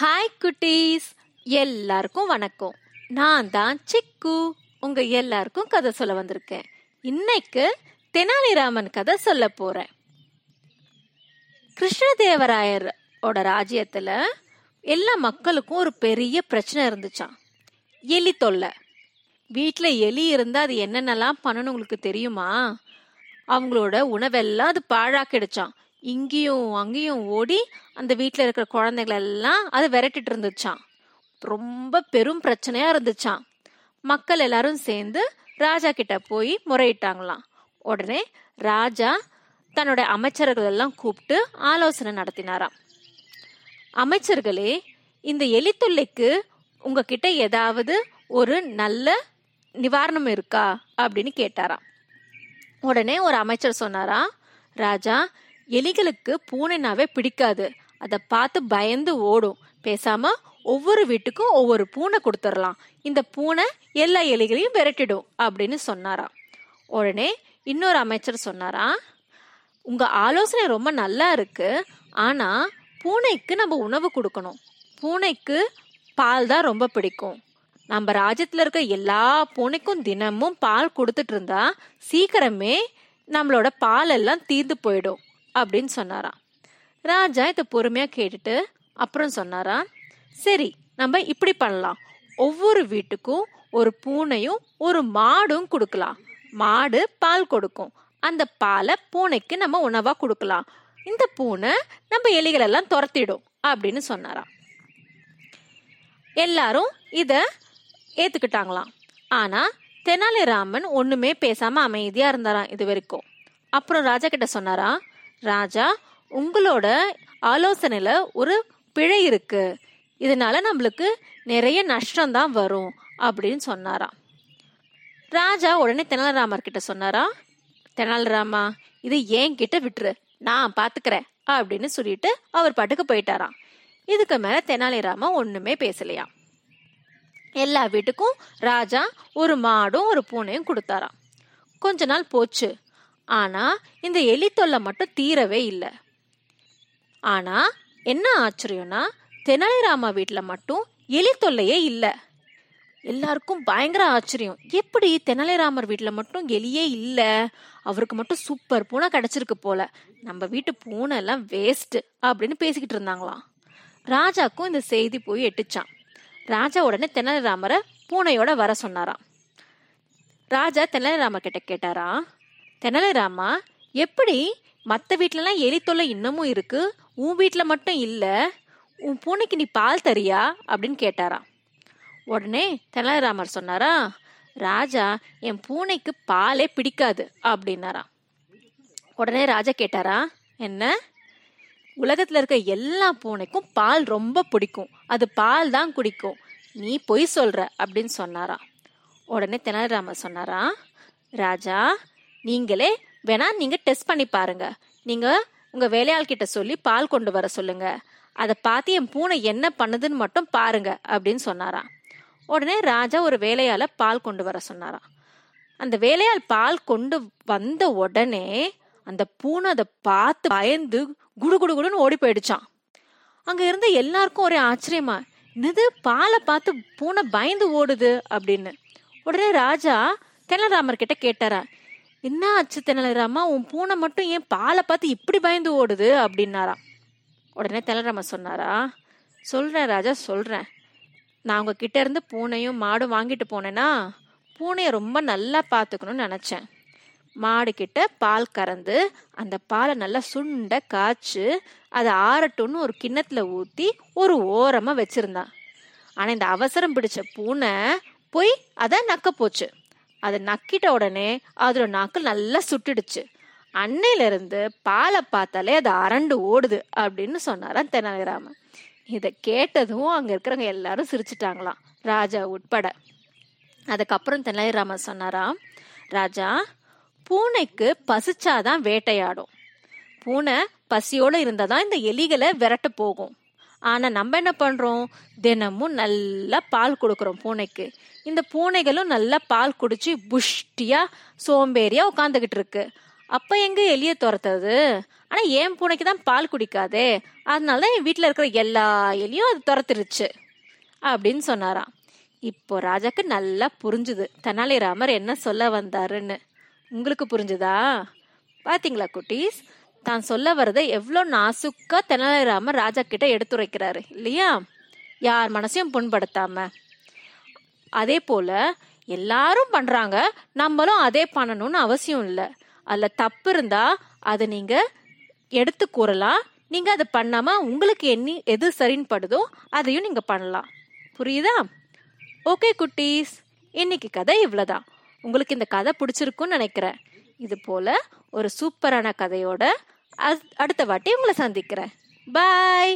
Hi குட்டீஸ். எல்லாருக்கும் வணக்கம். நான் தான் சிக்கு. உங்க எல்லாருக்கும் கதை சொல்ல வந்திருக்கேன். இன்னைக்கு தெனாலிராமன் கதை சொல்ல போறேன். கிருஷ்ணதேவராயர் ஓட ராஜ்யத்துல எல்லா மக்களுக்கும் ஒரு பெரிய பிரச்சனை இருந்துச்சான் எலி தொல்லை. வீட்டில் எலி இருந்தா அது என்னென்னலாம் பண்ணணும் உங்களுக்கு தெரியுமா? அவங்களோட உணவெல்லாம் அது பாழாக்கிடுச்சான் இங்கேயும் அங்கேயும் ஓடி அந்த வீட்டில் இருக்கிற குழந்தைகள் எல்லாம் அது விரட்டிட்டு இருந்துச்சாம். ரொம்ப பெரும் பிரச்சனையா இருந்துச்சாம். மக்கள் எல்லாரும் சேர்ந்து ராஜா கிட்ட போய் முறையிட்டாங்களாம். உடனே ராஜா தன்னோட அமைச்சர்கள் எல்லாம் கூப்பிட்டு ஆலோசனை நடத்தினாராம். அமைச்சர்களே இந்த எலித்துள்ளைக்கு உங்ககிட்ட ஏதாவது ஒரு நல்ல நிவாரணம் இருக்கா? அப்படின்னு கேட்டாராம். உடனே ஒரு அமைச்சர் சொன்னாரா ராஜா எலிகளுக்கு பூனைனாவே பிடிக்காது. அதை பார்த்து பயந்து ஓடும். பேசாம ஒவ்வொரு வீட்டுக்கும் ஒவ்வொரு பூனை கொடுத்துடலாம். இந்த பூனை எல்லா எலிகளையும் விரட்டிடும் அப்படின்னு சொன்னாராம். உடனே இன்னொரு அமைச்சர் சொன்னாரா உங்க ஆலோசனை ரொம்ப நல்லா இருக்கு. ஆனா பூனைக்கு நம்ம உணவு கொடுக்கணும். பூனைக்கு பால் தான் ரொம்ப பிடிக்கும். நம்ம ராஜ்யத்துல இருக்க எல்லா பூனைக்கும் தினமும் பால் கொடுத்துட்டு இருந்தா சீக்கிரமே நம்மளோட பால் எல்லாம் தீர்ந்து போயிடும். அப்படின்னு சொன்னாராம். ராஜா இதை பொறுமையா கேட்டுட்டு அப்புறம் சொன்னாரா சரி நம்ம இப்படி பண்ணலாம். ஒவ்வொரு வீட்டுக்கும் ஒரு பூனையும் ஒரு மாடும் கொடுக்கலாம். மாடு பால் கொடுக்கும். அந்த பாலை பூனைக்கு நம்ம உணவா கொடுக்கலாம். இந்த பூனை நம்ம எலிகள் எல்லாம் துரத்திடும் அப்படின்னு சொன்னாராம். எல்லாரும் இத ஏத்துக்கிட்டாங்களாம். ஆனா தெனாலிராமன் ஒண்ணுமே பேசாம அமைதியா இருந்தாராம் இது வரைக்கும். அப்புறம் ராஜா கிட்ட சொன்னாரா ராஜா உங்களோட ஆலோசனையில ஒரு பிழை இருக்கு. இதனால நம்மளுக்கு நிறைய நஷ்டம் தான் வரும் அப்படின்னு சொன்னாராம். ராஜா உடனே தெனாலிராமர் கிட்ட சொன்னாரா தெனாலிராமா இது ஏன் கிட்ட விட்டுரு. நான் பாத்துக்கிறேன் அப்படின்னு சொல்லிட்டு அவர் பாட்டுக்கு போயிட்டாராம். இதுக்கு மேல தெனாலிராமா ஒண்ணுமே பேசலையாம். எல்லா வீட்டுக்கும் ராஜா ஒரு மாடும் ஒரு பூனையும் கொடுத்தாராம். கொஞ்ச நாள் போச்சு. ஆனா இந்த எலி தொல்லை மட்டும் தீரவே இல்லை. ஆனா என்ன ஆச்சரியம்னா தெனாலிராமா வீட்டில் மட்டும் எலி தொல்லையே இல்லை. எல்லாருக்கும் பயங்கர ஆச்சரியம். எப்படி தெனாலிராமர் வீட்டில் மட்டும் எலியே இல்லை? அவருக்கு மட்டும் சூப்பர் பூனை கிடைச்சிருக்கு போல. நம்ம வீட்டு பூனை எல்லாம் வேஸ்ட் அப்படின்னு பேசிக்கிட்டு இருந்தாங்களாம். ராஜாக்கும் இந்த செய்தி போய் எட்டுச்சான் ராஜா உடனே தெனாலிராமரை பூனையோட வர சொன்னாராம். ராஜா தெனாலிராமர் கிட்ட கேட்டாரா தெனாலிராமா எப்படி மற்ற வீட்டிலலாம் எலி தொல்லை இன்னமும் இருக்கு உன் வீட்டில் மட்டும் இல்லை உன் பூனைக்கு நீ பால் தரியா? அப்படின்னு கேட்டாராம். உடனே தெனாலிராமர் சொன்னாரா ராஜா என் பூனைக்கு பாலே பிடிக்காது அப்படின்னாராம். உடனே ராஜா கேட்டாரா என்ன? உலகத்தில் இருக்க எல்லா பூனைக்கும் பால் ரொம்ப பிடிக்கும் அது பால் தான் குடிக்கும் நீ பொய் சொல்ற அப்படின்னு சொன்னாராம். உடனே தெனாலிராமர் சொன்னாரா ராஜா நீங்களே வேணா நீங்க டெஸ்ட் பண்ணி பாருங்க. நீங்க உங்க வேலையாள் கிட்ட சொல்லி பால் கொண்டு வர சொல்லுங்க. அதை பார்த்து என் பூனை என்ன பண்ணுதுன்னு மட்டும் பாருங்க அப்படின்னு சொன்னாராம். உடனே ராஜா ஒரு வேலையால பால் கொண்டு வர சொன்னாராம். அந்த வேலையால் பால் கொண்டு வந்த உடனே அந்த பூனை அதை பார்த்து பயந்து குடு குடு குடுன்னு ஓடி போயிடுச்சான் அங்க இருந்த எல்லாருக்கும் ஒரே ஆச்சரியமா என்னது? பாலை பார்த்து பூனை பயந்து ஓடுது அப்படின்னு. உடனே ராஜா தெனாலிராமர் கிட்ட கேட்டாரா என்ன ஆச்சு தெனாலிராமா உன் பூனை மட்டும் ஏன் பாலை பார்த்து இப்படி பயந்து ஓடுது? அப்படின்னாராம் உடனே தெனாலிராமர் சொன்னாரா சொல்றேன் ராஜா சொல்றேன். நான் உங்ககிட்ட இருந்து பூனையும் மாடும் வாங்கிட்டு போனேன்னா பூனையை ரொம்ப நல்லா பார்த்துக்கணும்னு நினச்சேன். மாடு கிட்ட பால் கறந்து அந்த பாலை நல்லா சுண்ட காய்ச்சு அதை ஆறட்டும்னு ஒரு கிண்ணத்துல ஊற்றி ஒரு ஓரமாக வச்சிருந்தான் ஆனால் இந்த அவசரம் பிடிச்ச பூனை போய் அதை நக்க போச்சு. அதை நக்கிட்ட உடனே அதோட நாக்கு நல்லா சுட்டுடுச்சு. அன்னையிலிருந்து பாலை பார்த்தாலே அது அரண்டு ஓடுது அப்படின்னு சொன்னாராம் தெனாலிராமன். இதை கேட்டதும் அங்க இருக்கிறவங்க எல்லாரும் சிரிச்சிட்டாங்களாம். ராஜா உட்பட. அதுக்கப்புறம் தெனாலிராமன் சொன்னாராம் ராஜா பூனைக்கு பசிச்சாதான் வேட்டையாடும். பூனை பசியோட இருந்தாதான் இந்த எலிகளை விரட்ட போகும். ஆனால் நம்ம என்ன பண்ணுறோம் தினமும் நல்லா பால் கொடுக்குறோம் பூனைக்கு. இந்த பூனைகளும் நல்லா பால் குடிச்சு புஷ்டியா சோம்பேறியா உட்காந்துக்கிட்டு இருக்கு. அப்ப எங்க எலிய துரத்துறது? ஆனா என் பூனைக்கு தான் பால் குடிக்காதே? அதனால தான் என் வீட்டில் இருக்கிற எல்லா எலியும் அது துரத்துருச்சு அப்படின்னு சொன்னாராம். இப்போ ராஜாக்கு நல்லா புரிஞ்சுது. தெனாலிராமர் என்ன சொல்ல வந்தாருன்னு. உங்களுக்கு புரிஞ்சுதா? பாத்தீங்களா குட்டீஸ்? தான் சொல்ல வரதை எவ்வளோ நாசுக்கா தெனாலிராமர் ராஜா கிட்ட எடுத்துரைக்கிறாரு. இல்லையா? யார் மனசையும் புண்படுத்தாம. அதே போல எல்லாரும் பண்றாங்க. நம்மளும் அதே பண்ணணும்னு அவசியம் இல்லை. அதில் தப்பு இருந்தா அதை நீங்க எடுத்து கூறலாம். நீங்க அதை பண்ணாம உங்களுக்கு என்ன எது சரின்னு படுதோ அதையும் நீங்க பண்ணலாம். புரியுதா? ஓகே குட்டீஸ். இன்னைக்கு கதை இவ்வளோதான் உங்களுக்கு இந்த கதை பிடிச்சிருக்குன்னு நினைக்கிறேன். இது போல ஒரு சூப்பரான கதையோட அடுத்த வாட்டி உங்களை சந்திக்கிறேன். பாய்